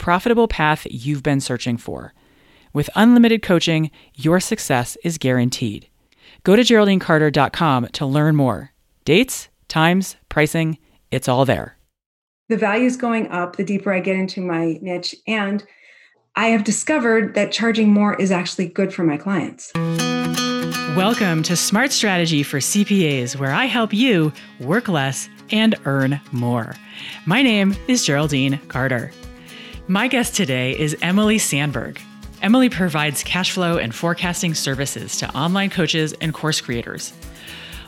profitable path you've been searching for. With unlimited coaching, your success is guaranteed. Go to GeraldineCarter.com to learn more. Dates, times, pricing, it's all there. The value is going up the deeper I get into my niche. And I have discovered that charging more is actually good for my clients. Welcome to Smart Strategy for CPAs, where I help you work less and earn more. My name is Geraldine Carter. My guest today is Emily Sandberg. Emily provides cash flow and forecasting services to online coaches and course creators.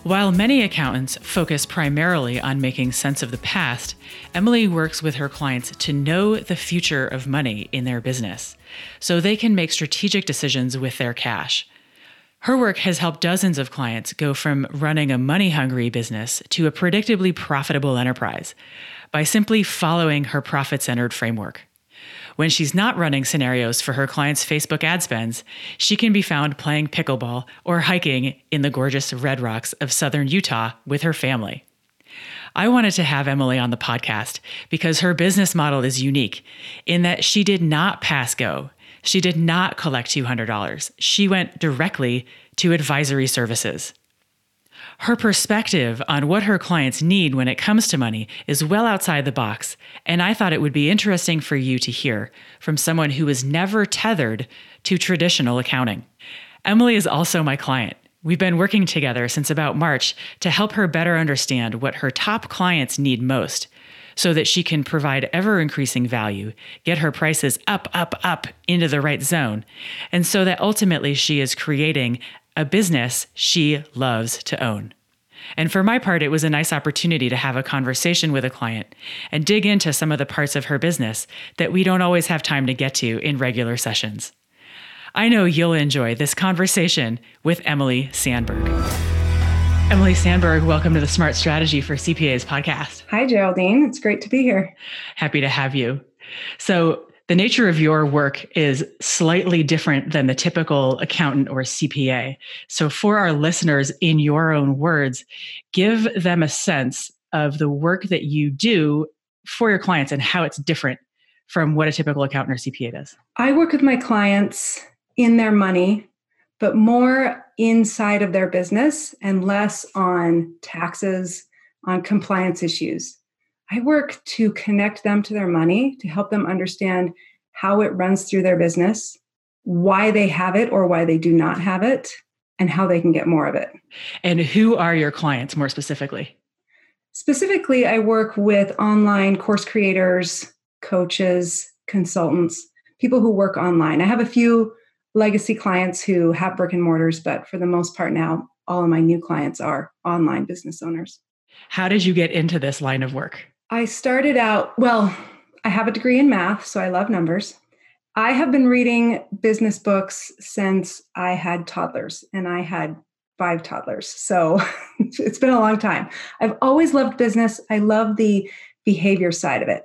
While many accountants focus primarily on making sense of the past, Emily works with her clients to know the future of money in their business so they can make strategic decisions with their cash. Her work has helped dozens of clients go from running a money hungry business to a predictably profitable enterprise by simply following her profit centered framework. When she's not running scenarios for her clients' Facebook ad spends, she can be found playing pickleball or hiking in the gorgeous red rocks of southern Utah with her family. I wanted to have Emily on the podcast because her business model is unique in that she did not pass go. She did not collect $200. She went directly to advisory services. Her perspective on what her clients need when it comes to money is well outside the box, and I thought it would be interesting for you to hear from someone who was never tethered to traditional accounting. Emily is also my client. We've been working together since about March to help her better understand what her top clients need most so that she can provide ever increasing value, get her prices up, up, up into the right zone, and so that ultimately she is creating a business she loves to own. And for my part, it was a nice opportunity to have a conversation with a client and dig into some of the parts of her business that we don't always have time to get to in regular sessions. I know you'll enjoy this conversation with Emily Sandberg. Emily Sandberg, welcome to the Smart Strategy for CPAs podcast. Hi, Geraldine. It's great to be here. Happy to have you. So, the nature of your work is slightly different than the typical accountant or CPA. So, for our listeners, in your own words, give them a sense of the work that you do for your clients and how it's different from what a typical accountant or CPA does. I work with my clients in their money, but more inside of their business and less on taxes, on compliance issues. I work to connect them to their money, to help them understand how it runs through their business, why they have it or why they do not have it, and how they can get more of it. And who are your clients more specifically? Specifically, I work with online course creators, coaches, consultants, people who work online. I have a few legacy clients who have brick and mortars, but for the most part now, all of my new clients are online business owners. How did you get into this line of work? I started out, well, I have a degree in math, so I love numbers. I have been reading business books since I had toddlers, and I had five toddlers. So it's been a long time. I've always loved business. I love the behavior side of it,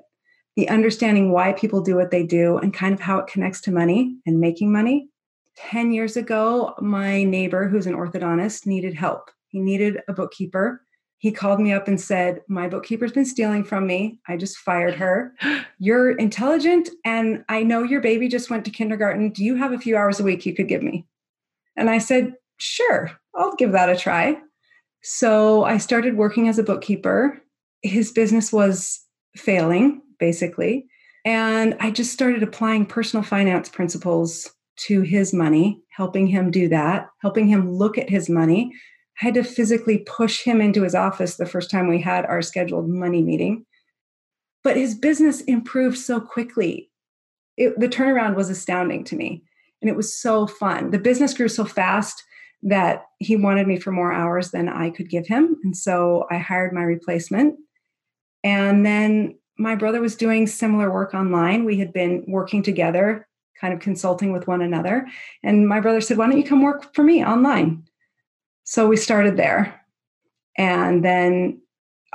the understanding why people do what they do and kind of how it connects to money and making money. 10 years ago, my neighbor, who's an orthodontist, needed help. He needed a bookkeeper he called me up and said, My bookkeeper's been stealing from me. I just fired her. You're intelligent, and I know your baby just went to kindergarten. Do you have a few hours a week you could give me? And I said, Sure, I'll give that a try. So I started working as a bookkeeper. His business was failing, basically. And I just started applying personal finance principles to his money, helping him do that, helping him look at his money I had to physically push him into his office the first time we had our scheduled money meeting. But his business improved so quickly. It, the turnaround was astounding to me. And it was so fun. The business grew so fast that he wanted me for more hours than I could give him. And so I hired my replacement. And then my brother was doing similar work online. We had been working together, kind of consulting with one another. And my brother said, Why don't you come work for me online? So we started there. And then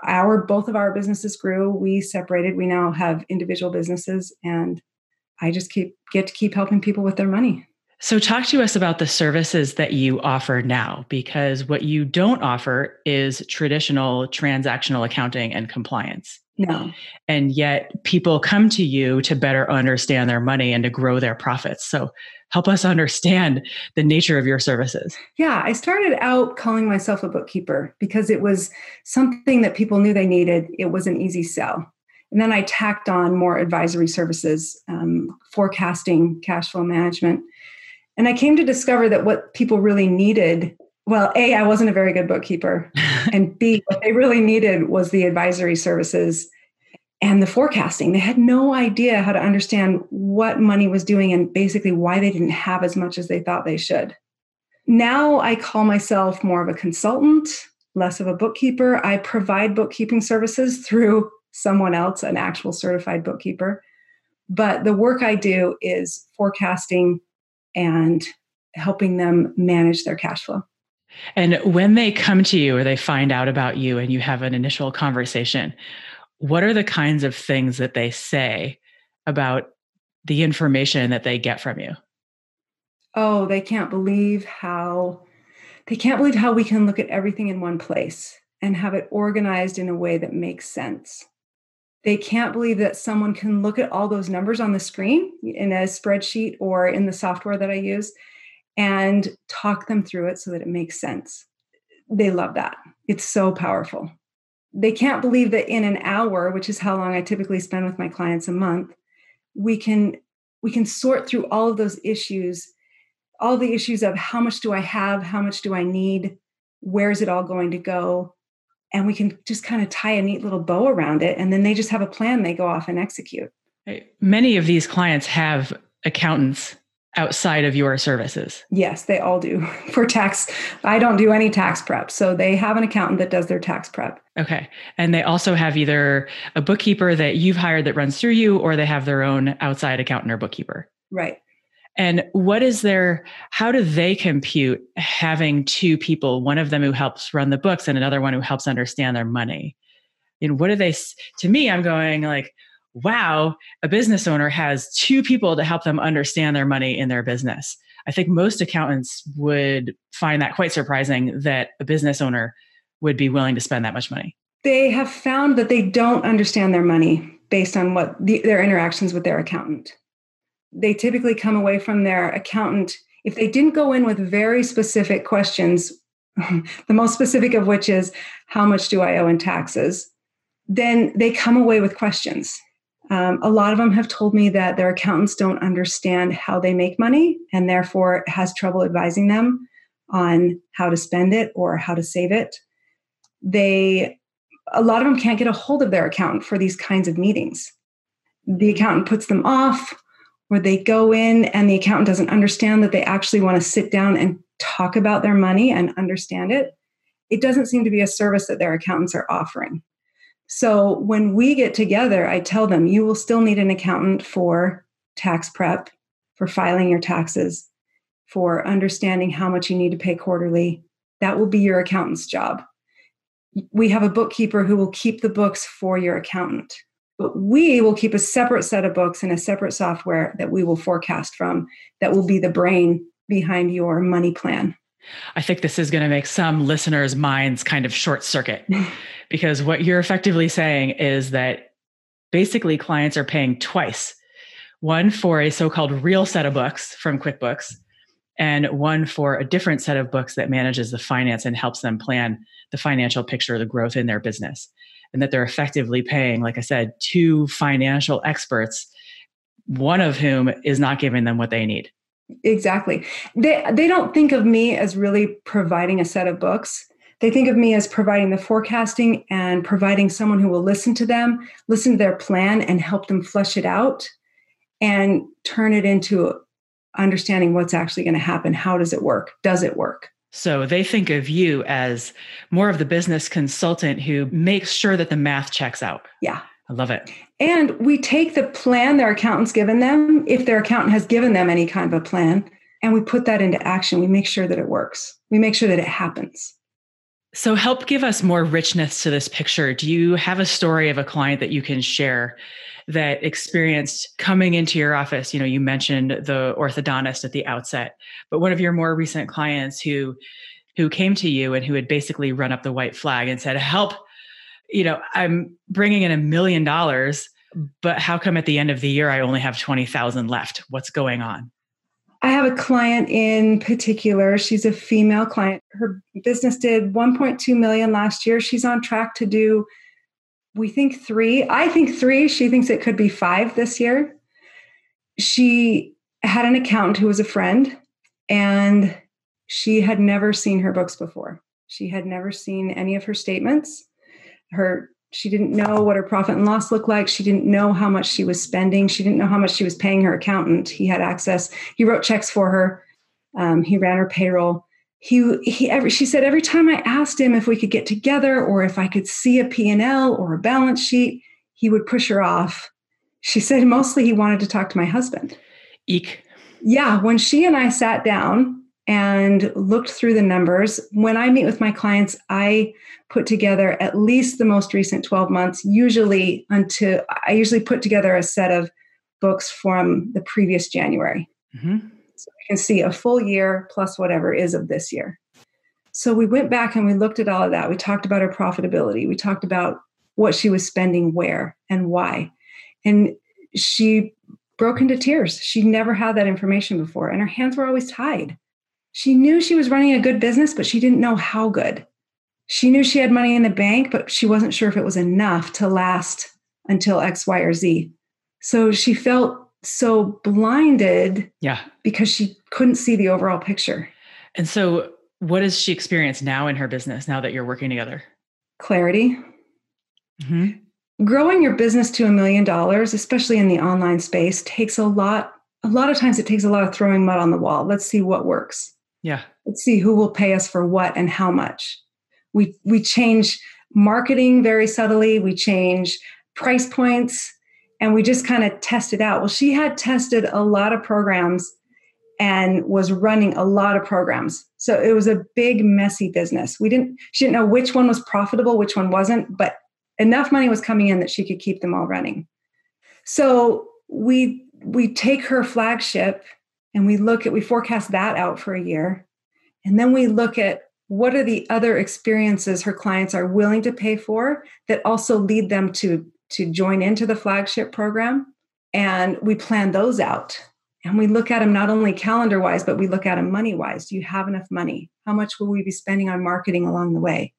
our both of our businesses grew. We separated. We now have individual businesses and I just keep get to keep helping people with their money. So, talk to us about the services that you offer now, because what you don't offer is traditional transactional accounting and compliance. No. And yet, people come to you to better understand their money and to grow their profits. So, help us understand the nature of your services. Yeah, I started out calling myself a bookkeeper because it was something that people knew they needed. It was an easy sell. And then I tacked on more advisory services, um, forecasting, cash flow management. And I came to discover that what people really needed well, A, I wasn't a very good bookkeeper. and B, what they really needed was the advisory services and the forecasting. They had no idea how to understand what money was doing and basically why they didn't have as much as they thought they should. Now I call myself more of a consultant, less of a bookkeeper. I provide bookkeeping services through someone else, an actual certified bookkeeper. But the work I do is forecasting and helping them manage their cash flow. And when they come to you or they find out about you and you have an initial conversation, what are the kinds of things that they say about the information that they get from you? Oh, they can't believe how they can't believe how we can look at everything in one place and have it organized in a way that makes sense they can't believe that someone can look at all those numbers on the screen in a spreadsheet or in the software that I use and talk them through it so that it makes sense. They love that. It's so powerful. They can't believe that in an hour, which is how long I typically spend with my clients a month, we can we can sort through all of those issues, all the issues of how much do I have, how much do I need, where is it all going to go, and we can just kind of tie a neat little bow around it and then they just have a plan they go off and execute. Many of these clients have accountants outside of your services? Yes they all do for tax. I don't do any tax prep so they have an accountant that does their tax prep. Okay and they also have either a bookkeeper that you've hired that runs through you or they have their own outside accountant or bookkeeper. Right. And what is their, how do they compute having two people, one of them who helps run the books and another one who helps understand their money? And what do they, to me, I'm going like, wow, a business owner has two people to help them understand their money in their business. I think most accountants would find that quite surprising that a business owner would be willing to spend that much money. They have found that they don't understand their money based on what the, their interactions with their accountant they typically come away from their accountant if they didn't go in with very specific questions the most specific of which is how much do i owe in taxes then they come away with questions um, a lot of them have told me that their accountants don't understand how they make money and therefore has trouble advising them on how to spend it or how to save it. They a lot of them can't get a hold of their accountant for these kinds of meetings. The accountant puts them off or they go in and the accountant doesn't understand that they actually want to sit down and talk about their money and understand it, it doesn't seem to be a service that their accountants are offering. So when we get together, I tell them you will still need an accountant for tax prep, for filing your taxes, for understanding how much you need to pay quarterly. That will be your accountant's job. We have a bookkeeper who will keep the books for your accountant. But we will keep a separate set of books and a separate software that we will forecast from that will be the brain behind your money plan. I think this is going to make some listeners' minds kind of short circuit because what you're effectively saying is that basically clients are paying twice one for a so called real set of books from QuickBooks, and one for a different set of books that manages the finance and helps them plan the financial picture, the growth in their business and that they're effectively paying, like I said, two financial experts, one of whom is not giving them what they need. Exactly. They they don't think of me as really providing a set of books. they think of me as providing the forecasting and providing someone who will listen to them, listen to their plan, and help them flesh it out and turn it into understanding what's actually going to happen. How does it work? Does it work? So they think of you as more of the business consultant who makes sure that the math checks out. Yeah. I love it. And we take the plan their accountant's given them, if their accountant has given them any kind of a plan, and we put that into action. We make sure that it works. We make sure that it happens. So, help give us more richness to this picture. Do you have a story of a client that you can share that experienced coming into your office? You know, you mentioned the orthodontist at the outset, but one of your more recent clients who who came to you and who had basically run up the white flag and said, "Help! You know, I'm bringing in a million dollars, but how come at the end of the year I only have twenty thousand left? What's going on?" I have a client in particular. She's a female client. Her business did 1.2 million last year. She's on track to do, we think three. I think three. She thinks it could be five this year. She had an accountant who was a friend, and she had never seen her books before. She had never seen any of her statements. Her she didn't know what her profit and loss looked like. She didn't know how much she was spending. She didn't know how much she was paying her accountant. He had access. He wrote checks for her. Um, he ran her payroll. He, he every, she said every time I asked him if we could get together or if I could see a P&L or a balance sheet, he would push her off. She said mostly he wanted to talk to my husband. Eek. Yeah, when she and I sat down and looked through the numbers. When I meet with my clients, I put together at least the most recent 12 months, usually until I usually put together a set of books from the previous January. Mm-hmm. So I can see a full year plus whatever is of this year. So we went back and we looked at all of that. We talked about her profitability. We talked about what she was spending where and why. And she broke into tears. She never had that information before, and her hands were always tied. She knew she was running a good business, but she didn't know how good. She knew she had money in the bank, but she wasn't sure if it was enough to last until X, Y, or Z. So she felt so blinded yeah because she couldn't see the overall picture and so what does she experience now in her business now that you're working together clarity mm-hmm. growing your business to a million dollars especially in the online space takes a lot a lot of times it takes a lot of throwing mud on the wall let's see what works yeah. Let's see who will pay us for what and how much. We we change marketing very subtly, we change price points, and we just kind of test it out. Well, she had tested a lot of programs and was running a lot of programs. So it was a big messy business. We didn't she didn't know which one was profitable, which one wasn't, but enough money was coming in that she could keep them all running. So we we take her flagship and we look at we forecast that out for a year. And then we look at what are the other experiences her clients are willing to pay for that also lead them to to join into the flagship program. And we plan those out. And we look at them not only calendar wise but we look at them money wise do you have enough money? How much will we be spending on marketing along the way?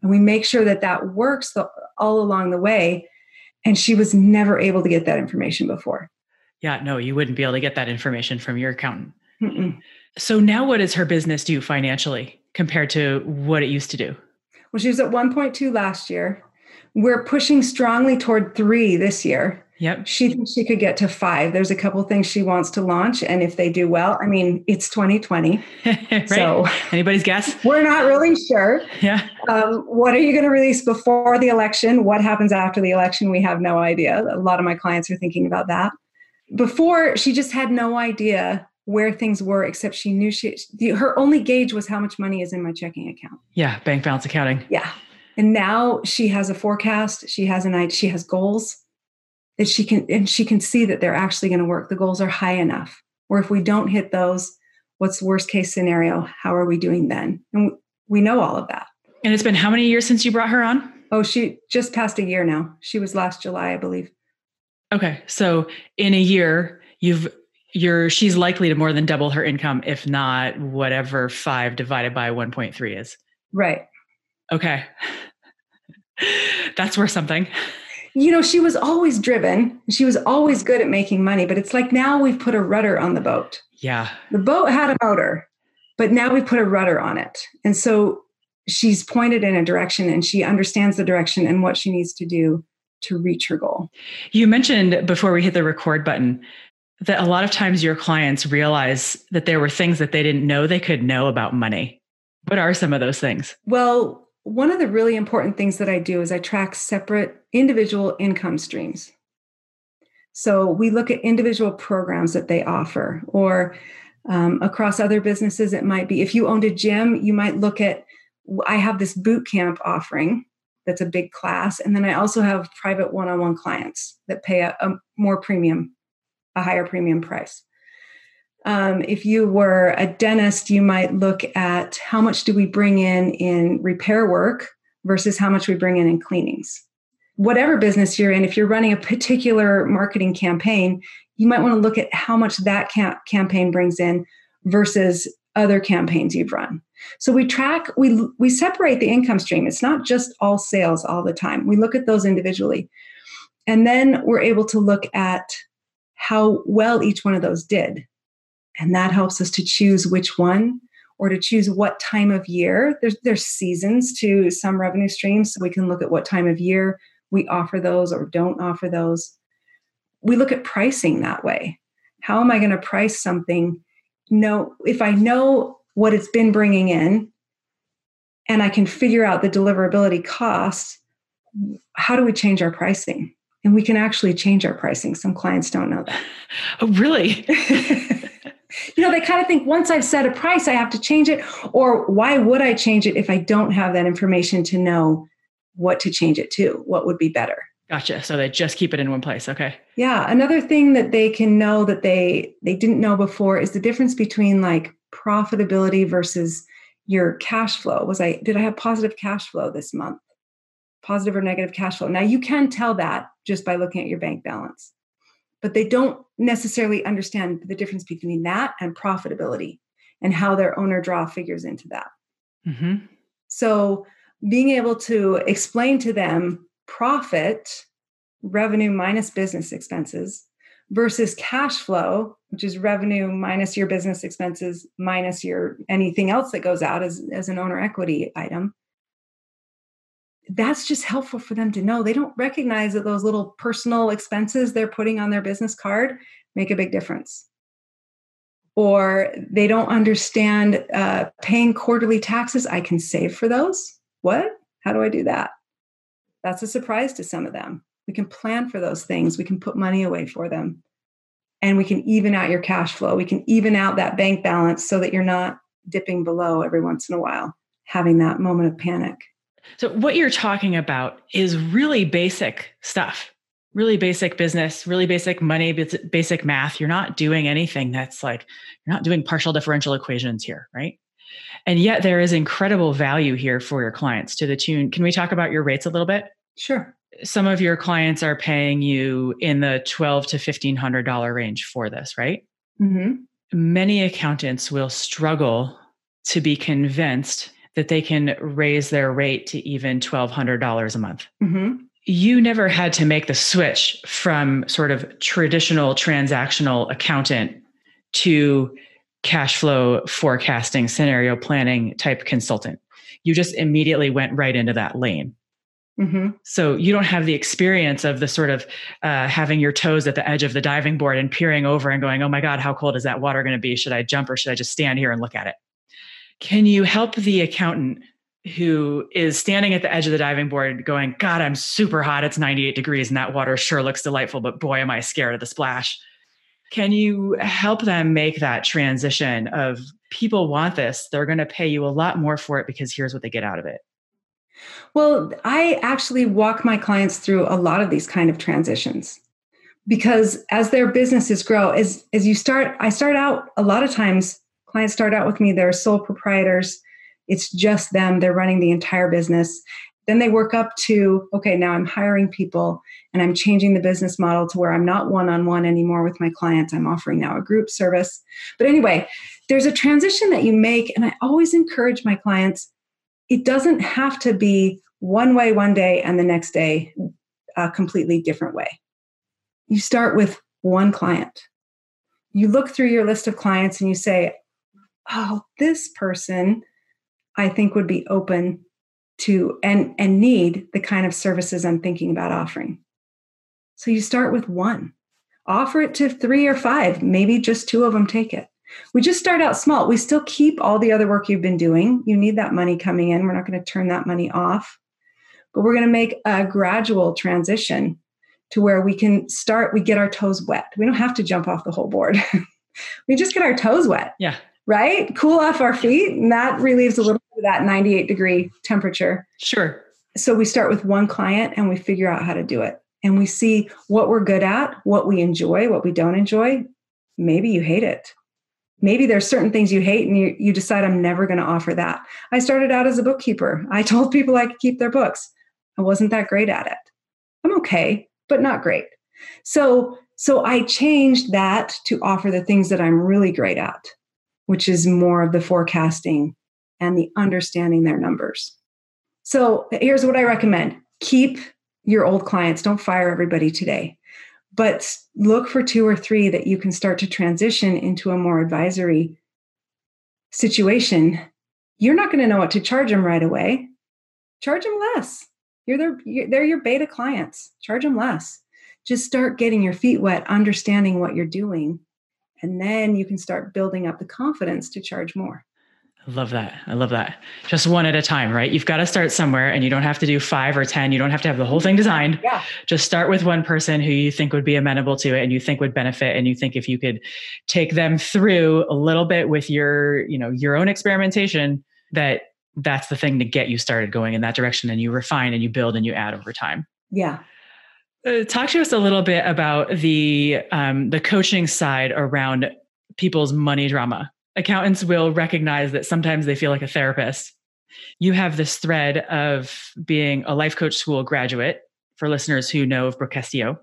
And we make sure that that works all along the way. And she was never able to get that information before yeah, no, you wouldn't be able to get that information from your accountant. Mm-mm. So now what does her business do financially compared to what it used to do? Well, she was at 1.2 last year. We're pushing strongly toward three this year. Yep. She thinks she could get to five. There's a couple things she wants to launch. And if they do well, I mean, it's 2020. right. So anybody's guess? We're not really sure. Yeah. Um, what are you going to release before the election? What happens after the election? We have no idea. A lot of my clients are thinking about that before she just had no idea where things were except she knew she the, her only gauge was how much money is in my checking account. Yeah bank balance accounting. Yeah. And now she has a forecast. She has an idea she has goals that she can and she can see that they're actually going to work. The goals are high enough or if we don't hit those what's worst case scenario how are we doing then? And we know all of that. And it's been how many years since you brought her on? Oh she just passed a year now. She was last july i believe Okay. So in a year, you've you're she's likely to more than double her income, if not whatever five divided by 1.3 is. Right. Okay. That's worth something. You know, she was always driven. She was always good at making money, but it's like now we've put a rudder on the boat. Yeah. The boat had a motor, but now we put a rudder on it. And so she's pointed in a direction and she understands the direction and what she needs to do to reach her goal. You mentioned before we hit the record button that a lot of times your clients realize that there were things that they didn't know they could know about money. What are some of those things? Well, one of the really important things that I do is I track separate individual income streams. So we look at individual programs that they offer, or um, across other businesses, it might be if you owned a gym, you might look at I have this boot camp offering that's a big class. And then I also have private one on one clients that pay a, a, more premium, a higher premium price. Um, if you were a dentist, you might look at how much do we bring in in repair work versus how much we bring in in cleanings. Whatever business you're in, if you're running a particular marketing campaign, you might want to look at how much that camp- campaign brings in versus other campaigns you've run. So we track, we we separate the income stream. It's not just all sales all the time. We look at those individually. And then we're able to look at how well each one of those did. And that helps us to choose which one or to choose what time of year. There's there's seasons to some revenue streams, so we can look at what time of year we offer those or don't offer those. We look at pricing that way. How am I going to price something? No, if I know what it's been bringing in and I can figure out the deliverability costs, how do we change our pricing? And we can actually change our pricing. Some clients don't know that. Oh, really? you know, they kind of think once I've set a price, I have to change it. Or why would I change it if I don't have that information to know what to change it to? What would be better? Gotcha. So they just keep it in one place. Okay. Yeah. Another thing that they can know that they they didn't know before is the difference between like profitability versus your cash flow. Was I did I have positive cash flow this month? Positive or negative cash flow. Now you can tell that just by looking at your bank balance. But they don't necessarily understand the difference between that and profitability and how their owner draw figures into that. Mm-hmm. So being able to explain to them profit, revenue minus business expenses, versus cash flow, which is revenue minus your business expenses minus your anything else that goes out as, as an owner equity item. That's just helpful for them to know. They don't recognize that those little personal expenses they're putting on their business card make a big difference. Or they don't understand uh, paying quarterly taxes. I can save for those. What? How do I do that? That's a surprise to some of them. We can plan for those things. We can put money away for them. And we can even out your cash flow. We can even out that bank balance so that you're not dipping below every once in a while, having that moment of panic. So, what you're talking about is really basic stuff, really basic business, really basic money, basic math. You're not doing anything that's like, you're not doing partial differential equations here, right? And yet, there is incredible value here for your clients to the tune. Can we talk about your rates a little bit? Sure some of your clients are paying you in the twelve to fifteen hundred dollar range for this, right? Mm-hmm. Many accountants will struggle to be convinced that they can raise their rate to even twelve hundred dollars a month. Mm-hmm. You never had to make the switch from sort of traditional transactional accountant to cash flow forecasting, scenario planning type consultant. You just immediately went right into that lane. Mm-hmm. So you don't have the experience of the sort of uh, having your toes at the edge of the diving board and peering over and going, "Oh my God, how cold is that water going to be? Should I jump or should I just stand here and look at it?" Can you help the accountant who is standing at the edge of the diving board, going, "God, I'm super hot. It's 98 degrees, and that water sure looks delightful, but boy, am I scared of the splash." Can you help them make that transition of people want this, they're going to pay you a lot more for it because here's what they get out of it? Well, I actually walk my clients through a lot of these kind of transitions because as their businesses grow, as as you start, I start out a lot of times clients start out with me, they're sole proprietors. It's just them, they're running the entire business. Then they work up to, okay, now I'm hiring people and I'm changing the business model to where I'm not one on one anymore with my clients. I'm offering now a group service. But anyway, there's a transition that you make. And I always encourage my clients it doesn't have to be one way one day and the next day a completely different way. You start with one client. You look through your list of clients and you say, oh, this person, I think would be open to and and need the kind of services I'm thinking about offering. So you start with one. Offer it to 3 or 5, maybe just two of them take it. We just start out small. We still keep all the other work you've been doing. You need that money coming in. We're not going to turn that money off. But we're going to make a gradual transition to where we can start we get our toes wet. We don't have to jump off the whole board. we just get our toes wet. Yeah right? Cool off our feet. And that relieves a little bit of that 98 degree temperature. Sure. So we start with one client and we figure out how to do it. And we see what we're good at, what we enjoy, what we don't enjoy. Maybe you hate it. Maybe there's certain things you hate and you, you decide I'm never going to offer that. I started out as a bookkeeper. I told people I could keep their books. I wasn't that great at it. I'm okay, but not great. So so I changed that to offer the things that I'm really great at which is more of the forecasting and the understanding their numbers. So here's what I recommend keep your old clients, don't fire everybody today, but look for two or three that you can start to transition into a more advisory situation. You're not going to know what to charge them right away. Charge them less. You're their, they're your beta clients. Charge them less. Just start getting your feet wet, understanding what you're doing, and then you can start building up the confidence to charge more. I love that. I love that. Just one at a time, right? You've got to start somewhere and you don't have to do five or 10. You don't have to have the whole thing designed. Yeah. Just start with one person who you think would be amenable to it and you think would benefit. And you think if you could take them through a little bit with your, you know, your own experimentation, that that's the thing to get you started going in that direction and you refine and you build and you add over time. Yeah. Uh, talk to us a little bit about the um, the coaching side around people's money drama. Accountants will recognize that sometimes they feel like a therapist. You have this thread of being a life coach school graduate for listeners who know of Brooke Castillo.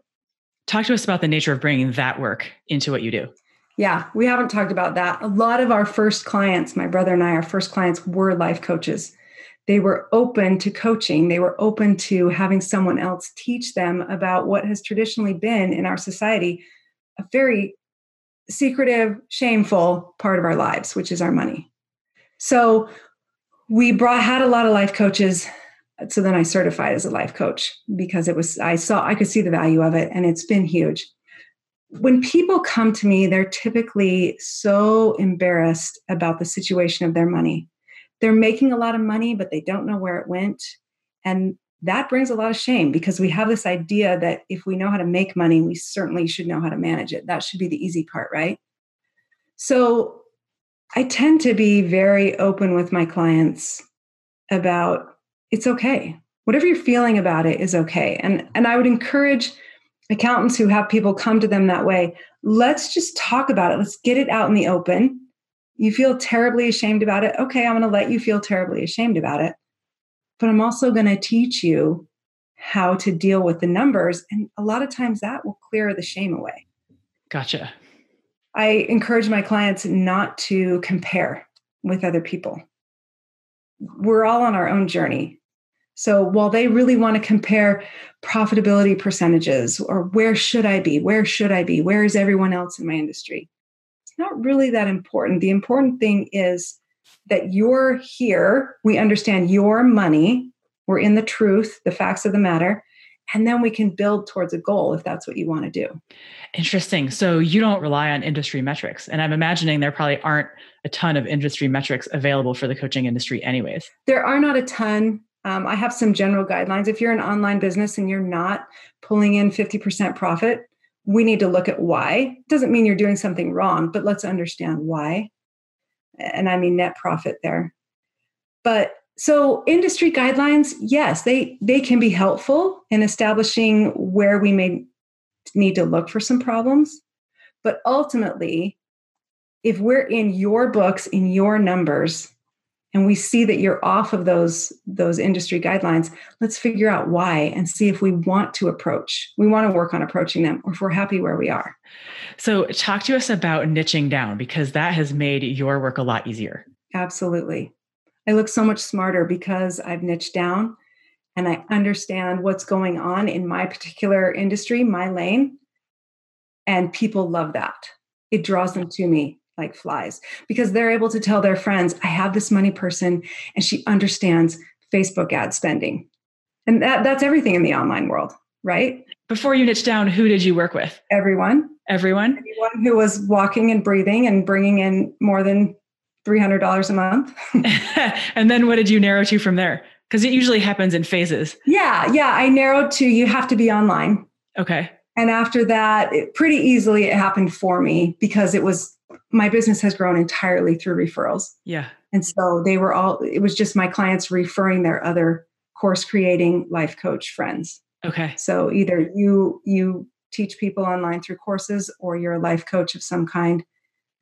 Talk to us about the nature of bringing that work into what you do. Yeah, we haven't talked about that. A lot of our first clients, my brother and I, our first clients were life coaches they were open to coaching they were open to having someone else teach them about what has traditionally been in our society a very secretive shameful part of our lives which is our money so we brought had a lot of life coaches so then i certified as a life coach because it was i saw i could see the value of it and it's been huge when people come to me they're typically so embarrassed about the situation of their money they're making a lot of money, but they don't know where it went. And that brings a lot of shame because we have this idea that if we know how to make money, we certainly should know how to manage it. That should be the easy part, right? So I tend to be very open with my clients about it's okay. Whatever you're feeling about it is okay. And and I would encourage accountants who have people come to them that way, let's just talk about it. Let's get it out in the open you feel terribly ashamed about it. Okay, I'm going to let you feel terribly ashamed about it. But I'm also going to teach you how to deal with the numbers. And a lot of times that will clear the shame away. Gotcha. I encourage my clients not to compare with other people. We're all on our own journey. So while they really want to compare profitability percentages or where should I be? Where should I be? Where is everyone else in my industry? It's not really that important. The important thing is that you're here, we understand your money, we're in the truth, the facts of the matter, and then we can build towards a goal if that's what you want to do. Interesting. So you don't rely on industry metrics. And I'm imagining there probably aren't a ton of industry metrics available for the coaching industry, anyways. There are not a ton. Um, I have some general guidelines. If you're an online business and you're not pulling in 50% profit, we need to look at why. Doesn't mean you're doing something wrong, but let's understand why. And I mean net profit there. But so industry guidelines, yes, they they can be helpful in establishing where we may need to look for some problems. But ultimately, if we're in your books, in your numbers, and we see that you're off of those those industry guidelines let's figure out why and see if we want to approach we want to work on approaching them or if we're happy where we are. So talk to us about niching down because that has made your work a lot easier. Absolutely. I look so much smarter because i've niched down and i understand what's going on in my particular industry my lane and people love that. It draws them to me like flies because they're able to tell their friends, I have this money person and she understands Facebook ad spending. And that, that's everything in the online world, right? Before you niche down, who did you work with? Everyone. Everyone? Anyone who was walking and breathing and bringing in more than $300 a month. and then what did you narrow to from there? Because it usually happens in phases. Yeah, yeah. I narrowed to you have to be online. Okay. And after that, it, pretty easily it happened for me because it was my business has grown entirely through referrals. Yeah. And so they were all, it was just my clients referring their other course creating life coach friends. Okay. So either you, you teach people online through courses or you're a life coach of some kind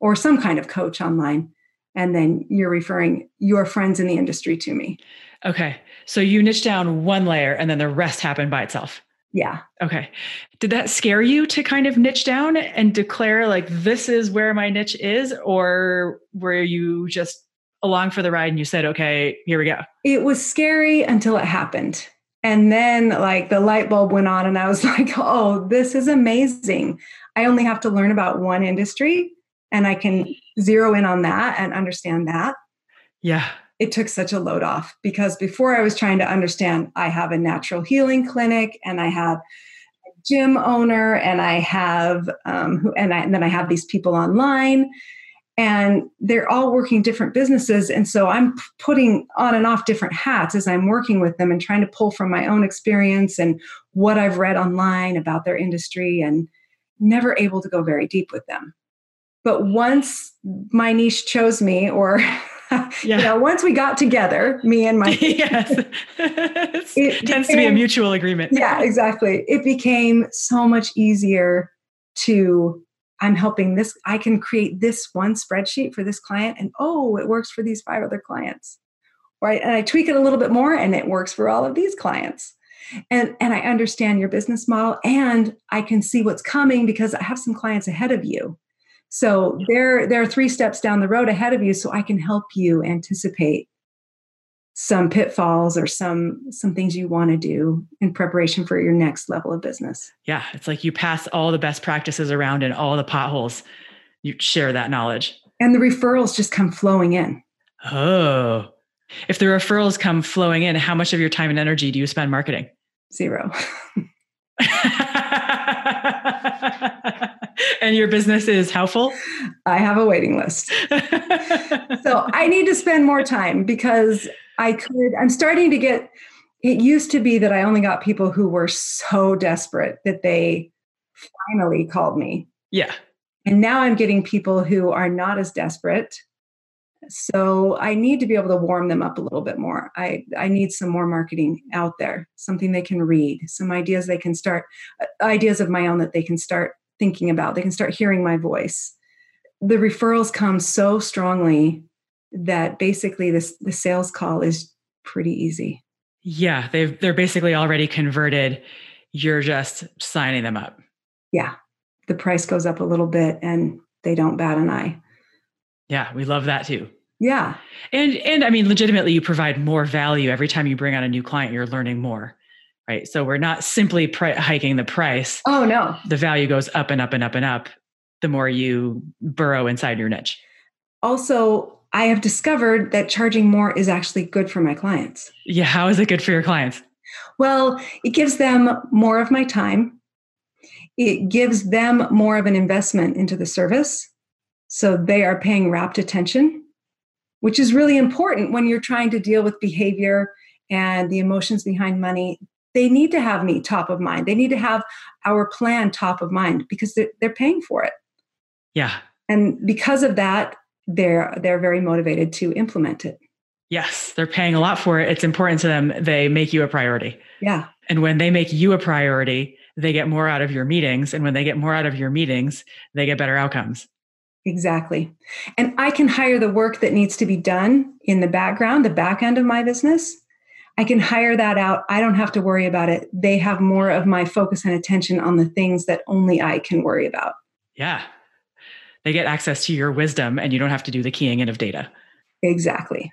or some kind of coach online. And then you're referring your friends in the industry to me. Okay. So you niche down one layer and then the rest happened by itself. Yeah. Okay. Did that scare you to kind of niche down and declare like this is where my niche is or were you just along for the ride and you said okay, here we go. It was scary until it happened. And then like the light bulb went on and I was like, "Oh, this is amazing. I only have to learn about one industry and I can zero in on that and understand that." Yeah it took such a load off because before I was trying to understand, I have a natural healing clinic and I have a gym owner and I have, um, and, I, and then I have these people online and they're all working different businesses. And so I'm putting on and off different hats as I'm working with them and trying to pull from my own experience and what I've read online about their industry and never able to go very deep with them. But once my niche chose me, or yeah. you know, once we got together, me and my yes, it tends became, to be a mutual agreement. yeah, exactly. It became so much easier to. I'm helping this. I can create this one spreadsheet for this client, and oh, it works for these five other clients, right? And I tweak it a little bit more, and it works for all of these clients. And and I understand your business model, and I can see what's coming because I have some clients ahead of you so there, there are three steps down the road ahead of you, so I can help you anticipate some pitfalls or some some things you want to do in preparation for your next level of business. Yeah, it's like you pass all the best practices around and all the potholes. You share that knowledge. And the referrals just come flowing in. Oh. If the referrals come flowing in, how much of your time and energy do you spend marketing? Zero. and your business is helpful? I have a waiting list. so I need to spend more time because I could, I'm starting to get, it used to be that I only got people who were so desperate that they finally called me. Yeah. And now I'm getting people who are not as desperate. So I need to be able to warm them up a little bit more. I, I need some more marketing out there, something they can read, some ideas they can start, uh, ideas of my own that they can start thinking about. They can start hearing my voice. The referrals come so strongly that basically this the sales call is pretty easy. Yeah, they've they're basically already converted. You're just signing them up. Yeah. The price goes up a little bit and they don't bat an eye. Yeah, we love that too. Yeah. And and I mean legitimately you provide more value every time you bring on a new client, you're learning more right? So we're not simply pri- hiking the price. Oh, no. The value goes up and up and up and up the more you burrow inside your niche. Also, I have discovered that charging more is actually good for my clients. Yeah. How is it good for your clients? Well, it gives them more of my time. It gives them more of an investment into the service. So they are paying rapt attention, which is really important when you're trying to deal with behavior and the emotions behind money they need to have me top of mind. They need to have our plan top of mind because they're, they're paying for it. Yeah. And because of that, they're they're very motivated to implement it. Yes, they're paying a lot for it. It's important to them. They make you a priority. Yeah. And when they make you a priority, they get more out of your meetings. And when they get more out of your meetings, they get better outcomes. Exactly. And I can hire the work that needs to be done in the background, the back end of my business. I can hire that out. I don't have to worry about it. They have more of my focus and attention on the things that only I can worry about. Yeah. They get access to your wisdom and you don't have to do the keying in of data. Exactly.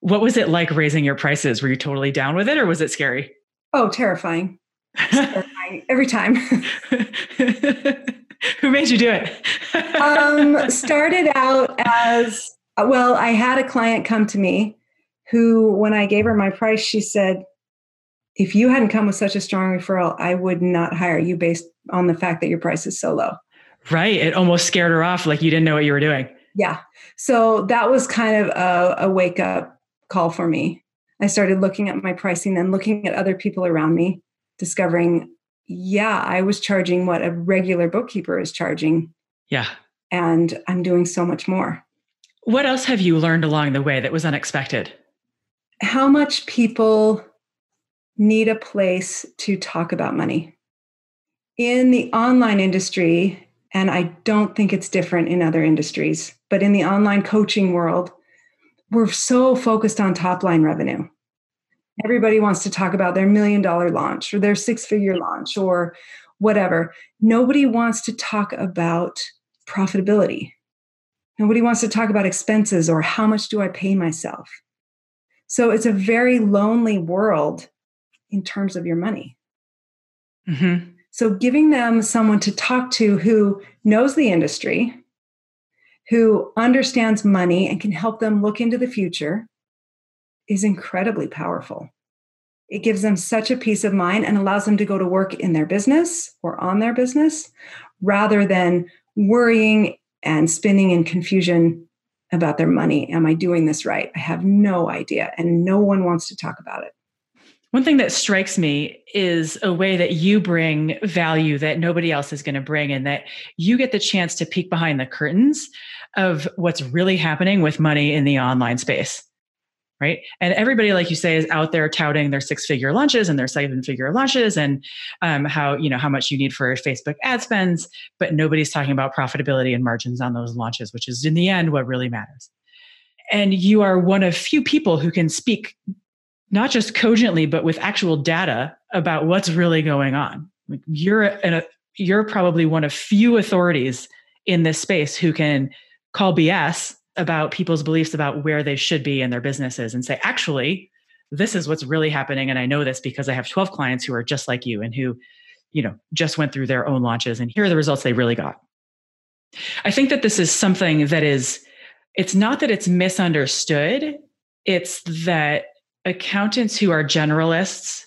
What was it like raising your prices? Were you totally down with it or was it scary? Oh, terrifying. terrifying. Every time. Who made you do it? um, started out as well, I had a client come to me who, when I gave her my price, she said, if you hadn't come with such a strong referral, I would not hire you based on the fact that your price is so low. Right. It almost scared her off, like you didn't know what you were doing. Yeah. So that was kind of a, a wake up call for me. I started looking at my pricing and looking at other people around me, discovering, yeah, I was charging what a regular bookkeeper is charging. Yeah. And I'm doing so much more. What else have you learned along the way that was unexpected? How much people need a place to talk about money. In the online industry, and I don't think it's different in other industries, but in the online coaching world, we're so focused on top line revenue. Everybody wants to talk about their million dollar launch or their six figure launch or whatever. Nobody wants to talk about profitability. Nobody wants to talk about expenses or how much do I pay myself. So it's a very lonely world in terms of your money. Mm-hmm. So giving them someone to talk to who knows the industry, who understands money and can help them look into the future is incredibly powerful. It gives them such a peace of mind and allows them to go to work in their business or on their business rather than worrying and spinning in confusion about their money. Am I doing this right? I have no idea. And no one wants to talk about it. One thing that strikes me is a way that you bring value that nobody else is going to bring, and that you get the chance to peek behind the curtains of what's really happening with money in the online space. Right. And everybody, like you say, is out there touting their six figure launches and their seven figure launches and um, how, you know, how much you need for Facebook ad spends, but nobody's talking about profitability and margins on those launches, which is in the end what really matters. And you are one of few people who can speak not just cogently, but with actual data about what's really going on. You're a, you're probably one of few authorities in this space who can call BS about people's beliefs about where they should be in their businesses and say, actually, this is what's really happening. And I know this because I have 12 clients who are just like you and who, you know, just went through their own launches and here are the results they really got. I think that this is something that is, it's not that it's misunderstood, it's that accountants who are generalists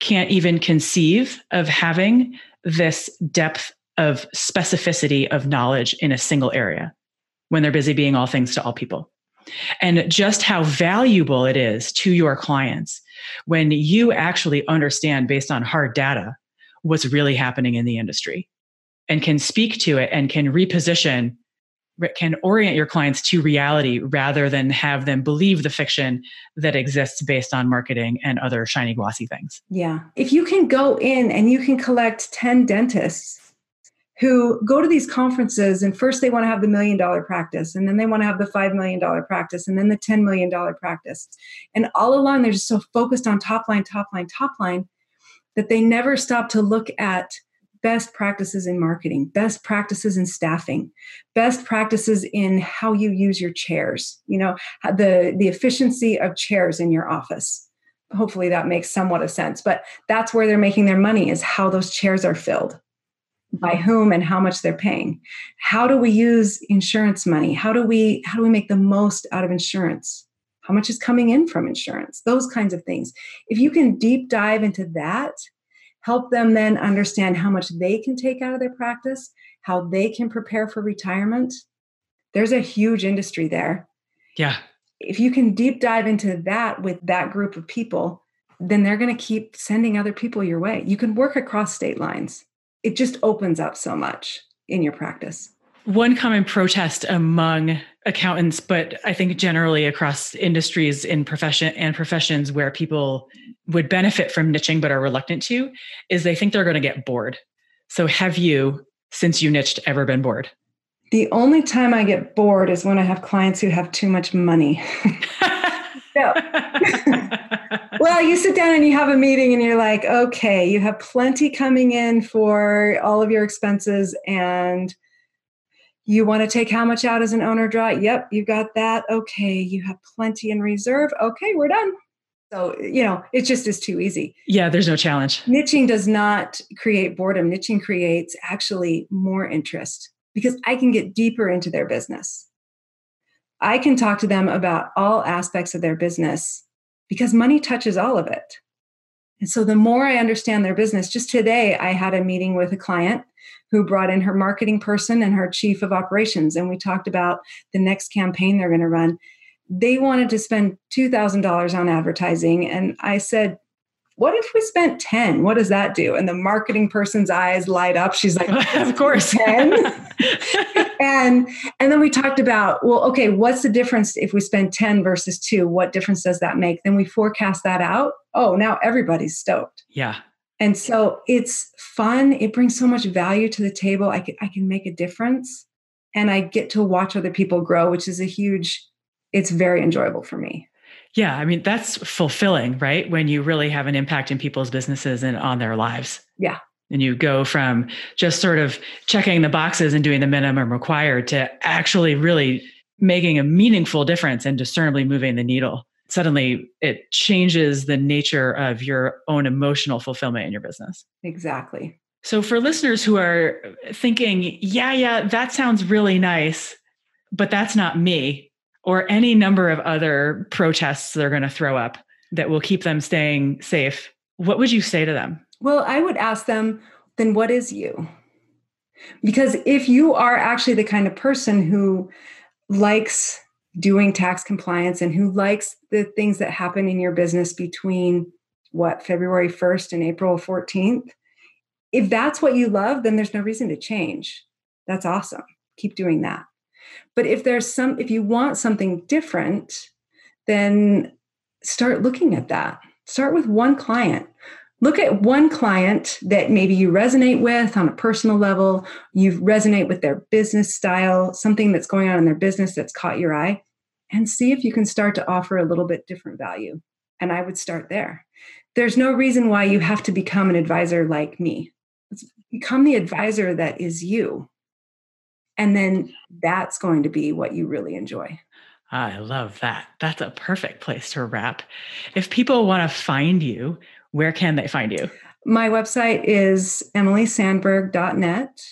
can't even conceive of having this depth of specificity of knowledge in a single area when they're busy being all things to all people. And just how valuable it is to your clients when you actually understand based on hard data what's really happening in the industry and can speak to it and can reposition can orient your clients to reality rather than have them believe the fiction that exists based on marketing and other shiny glossy things. Yeah. If you can go in and you can collect 10 dentists who go to these conferences and first they want to have the million dollar practice and then they want to have the 5 million dollar practice and then the 10 million dollar practice. And all along they're just so focused on top line, top line, top line that they never stop to look at best practices in marketing, best practices in staffing, best practices in how you use your chairs, you know, the the efficiency of chairs in your office. Hopefully that makes somewhat of sense, but that's where they're making their money is how those chairs are filled. By whom and how much they're paying. How do we use insurance money? How do we how do we make the most out of insurance? How much is coming in from insurance? Those kinds of things. If you can deep dive into that, help them then understand how much they can take out of their practice, how they can prepare for retirement. There's a huge industry there. Yeah. If you can deep dive into that with that group of people, then they're going to keep sending other people your way. You can work across state lines. It just opens up so much in your practice. One common protest among accountants, but I think generally across industries in profession and professions where people would benefit from niching but are reluctant to, is they think they're going to get bored. So have you, since you niched, ever been bored? The only time I get bored is when I have clients who have too much money. well, you sit down and you have a meeting and you're like, okay, you have plenty coming in for all of your expenses and you want to take how much out as an owner draw? Yep, you got that. Okay, you have plenty in reserve. Okay, we're done. So, you know, it just is too easy. Yeah, there's no challenge. Niching does not create boredom. Niching creates actually more interest because I can get deeper into their business. I can talk to them about all aspects of their business because money touches all of it. And so the more I understand their business, just today I had a meeting with a client who brought in her marketing person and her chief of operations. And we talked about the next campaign they're going to run they wanted to spend $2,000 on advertising. And I said, what if we spent 10 what does that do? And the marketing person's eyes light up. She's like of course 10 and and then we talked about well okay what's the difference if we spend 10 versus 2 what difference does that make? Then we forecast that out. Oh now everybody's stoked. Yeah. And so it's fun. It brings so much value to the table. I can i can make a difference. And i get to watch other people grow which is a huge it's very enjoyable for me. Yeah, I mean that's fulfilling, right? When you really have an impact in people's businesses and on their lives. Yeah. And you go from just sort of checking the boxes and doing the minimum required to actually really making a meaningful difference and discernibly moving the needle. Suddenly it changes the nature of your own emotional fulfillment in your business. Exactly. So for listeners who are thinking, yeah, yeah, that sounds really nice, but that's not me or any number of other protests they're going to throw up that will keep them staying safe, what would you say to them? Well, I would ask them, then what is you? Because if you are actually the kind of person who likes doing tax compliance and who likes the things that happen in your business between what, February 1st and April 14th, if that's what you love, then there's no reason to change. That's awesome. Keep doing that. But if there's some, if you want something different, then start looking at that. Start with one client. Look at one client that maybe you resonate with on a personal level, you resonate with their business style, something that's going on in their business that's caught your eye, and see if you can start to offer a little bit different value. And I would start there. There's no reason why you have to become an advisor like me. become the advisor that is you. And then that's going to be what you really enjoy. I love that. That's a perfect place to wrap. If people want to find you, where can they find you? My website is emilysandberg.net.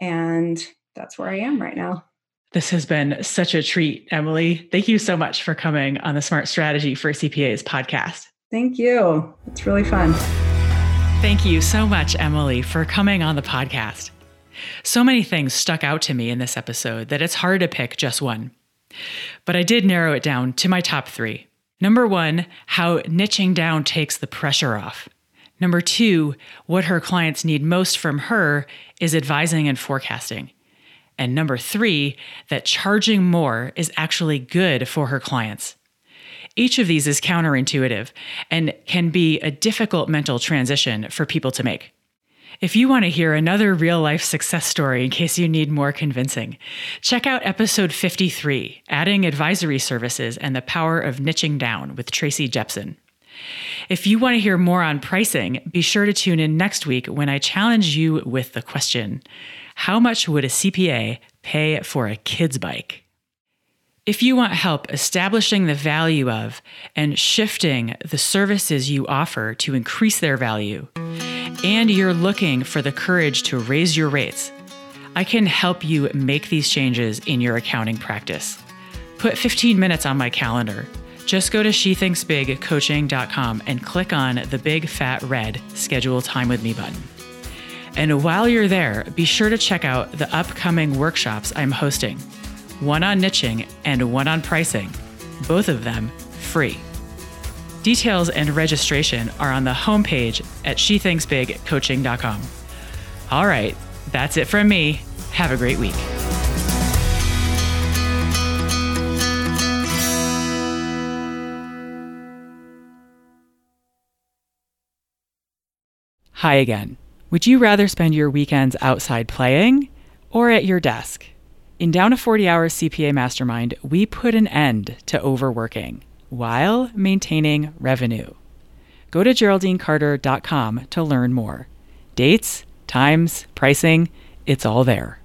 And that's where I am right now. This has been such a treat, Emily. Thank you so much for coming on the Smart Strategy for CPAs podcast. Thank you. It's really fun. Thank you so much, Emily, for coming on the podcast. So many things stuck out to me in this episode that it's hard to pick just one. But I did narrow it down to my top three. Number one, how niching down takes the pressure off. Number two, what her clients need most from her is advising and forecasting. And number three, that charging more is actually good for her clients. Each of these is counterintuitive and can be a difficult mental transition for people to make. If you want to hear another real life success story in case you need more convincing, check out episode 53 Adding Advisory Services and the Power of Niching Down with Tracy Jepson. If you want to hear more on pricing, be sure to tune in next week when I challenge you with the question How much would a CPA pay for a kid's bike? If you want help establishing the value of and shifting the services you offer to increase their value, and you're looking for the courage to raise your rates, I can help you make these changes in your accounting practice. Put 15 minutes on my calendar. Just go to shethinksbigcoaching.com and click on the big fat red schedule time with me button. And while you're there, be sure to check out the upcoming workshops I'm hosting one on niching and one on pricing, both of them free. Details and registration are on the homepage at shethinksbigcoaching.com. All right, that's it from me. Have a great week. Hi again. Would you rather spend your weekends outside playing or at your desk? In Down to 40 Hours CPA Mastermind, we put an end to overworking while maintaining revenue. Go to GeraldineCarter.com to learn more. Dates, times, pricing, it's all there.